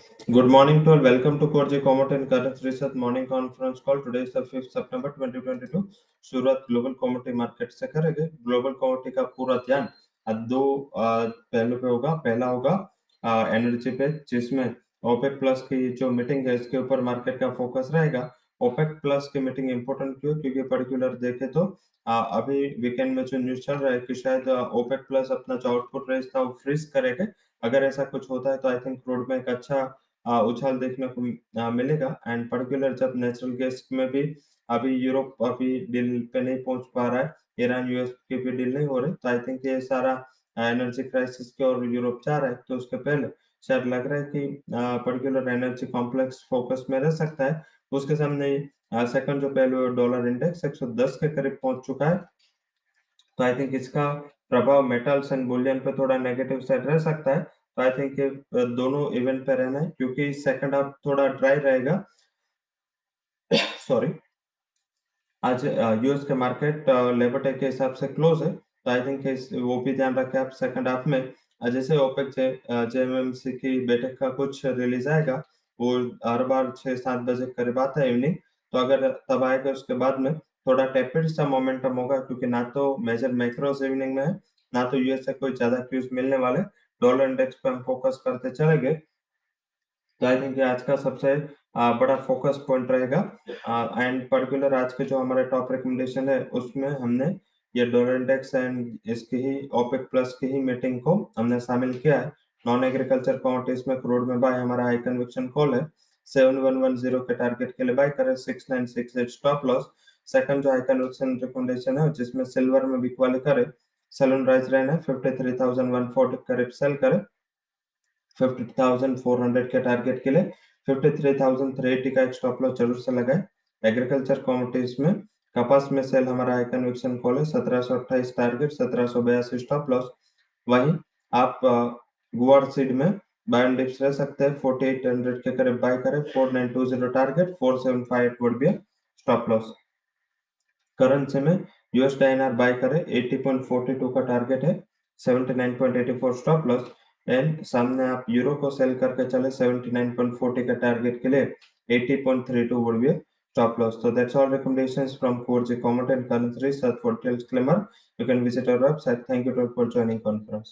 Good morning to all. Welcome to J Commodity and Currency Research morning conference call. Today is the 5th September 2022. शुरुआत global commodity market से करेंगे global commodity का पूरा ध्यान दो पहलू पे होगा पहला होगा एनर्जी पे जिसमें ओपेक प्लस की जो मीटिंग है इसके ऊपर मार्केट का फोकस रहेगा ओपेक प्लस की मीटिंग इंपॉर्टेंट क्यों क्योंकि पर्टिकुलर देखे तो आ, अभी वीकेंड में जो न्यूज़ चल रहा है कि शायद ओपेक प्लस अपना जो आउटपुट रेस था वो फ्रीज करेगा अगर ऐसा कुछ होता है तो आई थिंक क्रूड में एक अच्छा उछाल देखने को मिलेगा। एंड पर्टिकुलर जब नेचुरल गैस में भी अभी यूरोप अभी डील पे नहीं पहुँच पा रहा है ईरान यूएस के भी डील नहीं हो रहे तो आई थिंक ये सारा एनर्जी क्राइसिस के और यूरोप जा रहा है तो उसके पहले शायद लग रहा है कि पर्टिकुलर एनर्जी कॉम्प्लेक्स फोकस में रह सकता है। उसके सामने सेकंड जो पहलू डॉलर इंडेक्स 110 के करीब पहुँच चुका है। तो आई थिंक इसका प्रभाव मेटल्स एंड बुलियन पे थोड़ा नेगेटिव साइड रह सकता है। तो आई थिंक दोनों इवेंट पे रहना है, क्योंकि सेकंड हाफ़ थोड़ा ड्राई रहेगा। सॉरी आज यूएस के मार्केट लेबर डे के हिसाब से क्लोज है। तो आई थिंक वो भी ध्यान रखें आप सेकंड हाफ़ में। जैसे ओपेक जेएमएमसी की बैठक का कुछ रिलीज़ आएगा, वो हर बार छह सात बजे करीब आता है इवनिंग तो अगर तब आएगा उसके बाद में थोड़ा टेपिड सा मोमेंटम होगा, क्योंकि ना तो मेजर मैक्रोस इवनिंग में है, ना तो यूएस से कोई ज़्यादा क्यूज मिलने वाले। डॉलर इंडेक्स पे हम फोकस करते चले गए तो आई थिंक आज का सबसे बड़ा फोकस पॉइंट रहेगा। एंड पर्टिकुलर आज के जो हमारा टॉप रिकमेंडेशन है, उसमें हमने ये डॉलर इंडेक्स एंड इसकी ही ओपेक प्लस की ही मीटिंग को हमने शामिल किया है। नॉन एग्रीकल्चर कमोडिटीज में क्रूड में बाय हमारा हाई कन्विक्शन कॉल है। 7110 के टारगेट के लिए बाय करें 6968 स्टॉप लॉस सेकंड जो कन्विक्शन रिकमेंडेशन है, जिसमें सिल्वर में भी क्वाली करे सेलन राइज रहना है 53140 करीब सेल करे। 50400 के टारगेट के लिए 53380 का एक स्टॉप लॉस ज़रूर से लगाए। एग्रीकल्चर कमोडिटीज में कपास में सेल हमारा हाई कन्विक्शन कॉल है 1728 टारगेट 1782 स्टॉप लॉस वहीं आप गुआर सीड में बायन डिप्स रह सकते हैं 4800 के करीब बाय करें 4920 target 4758 would be stop loss currency में यूएस डाइनर बाय करें एटी का टारगेट है seventy nine point eighty four stop loss and सामने आप यूरो को सेल करके चले सेवेंटी नाइन पॉइंट फोर्टी का टारगेट के लिए eighty point three two would be stop loss तो that's all recommendation from for G commodity and currency for details disclaimer you can visit our website thank you all for joining conference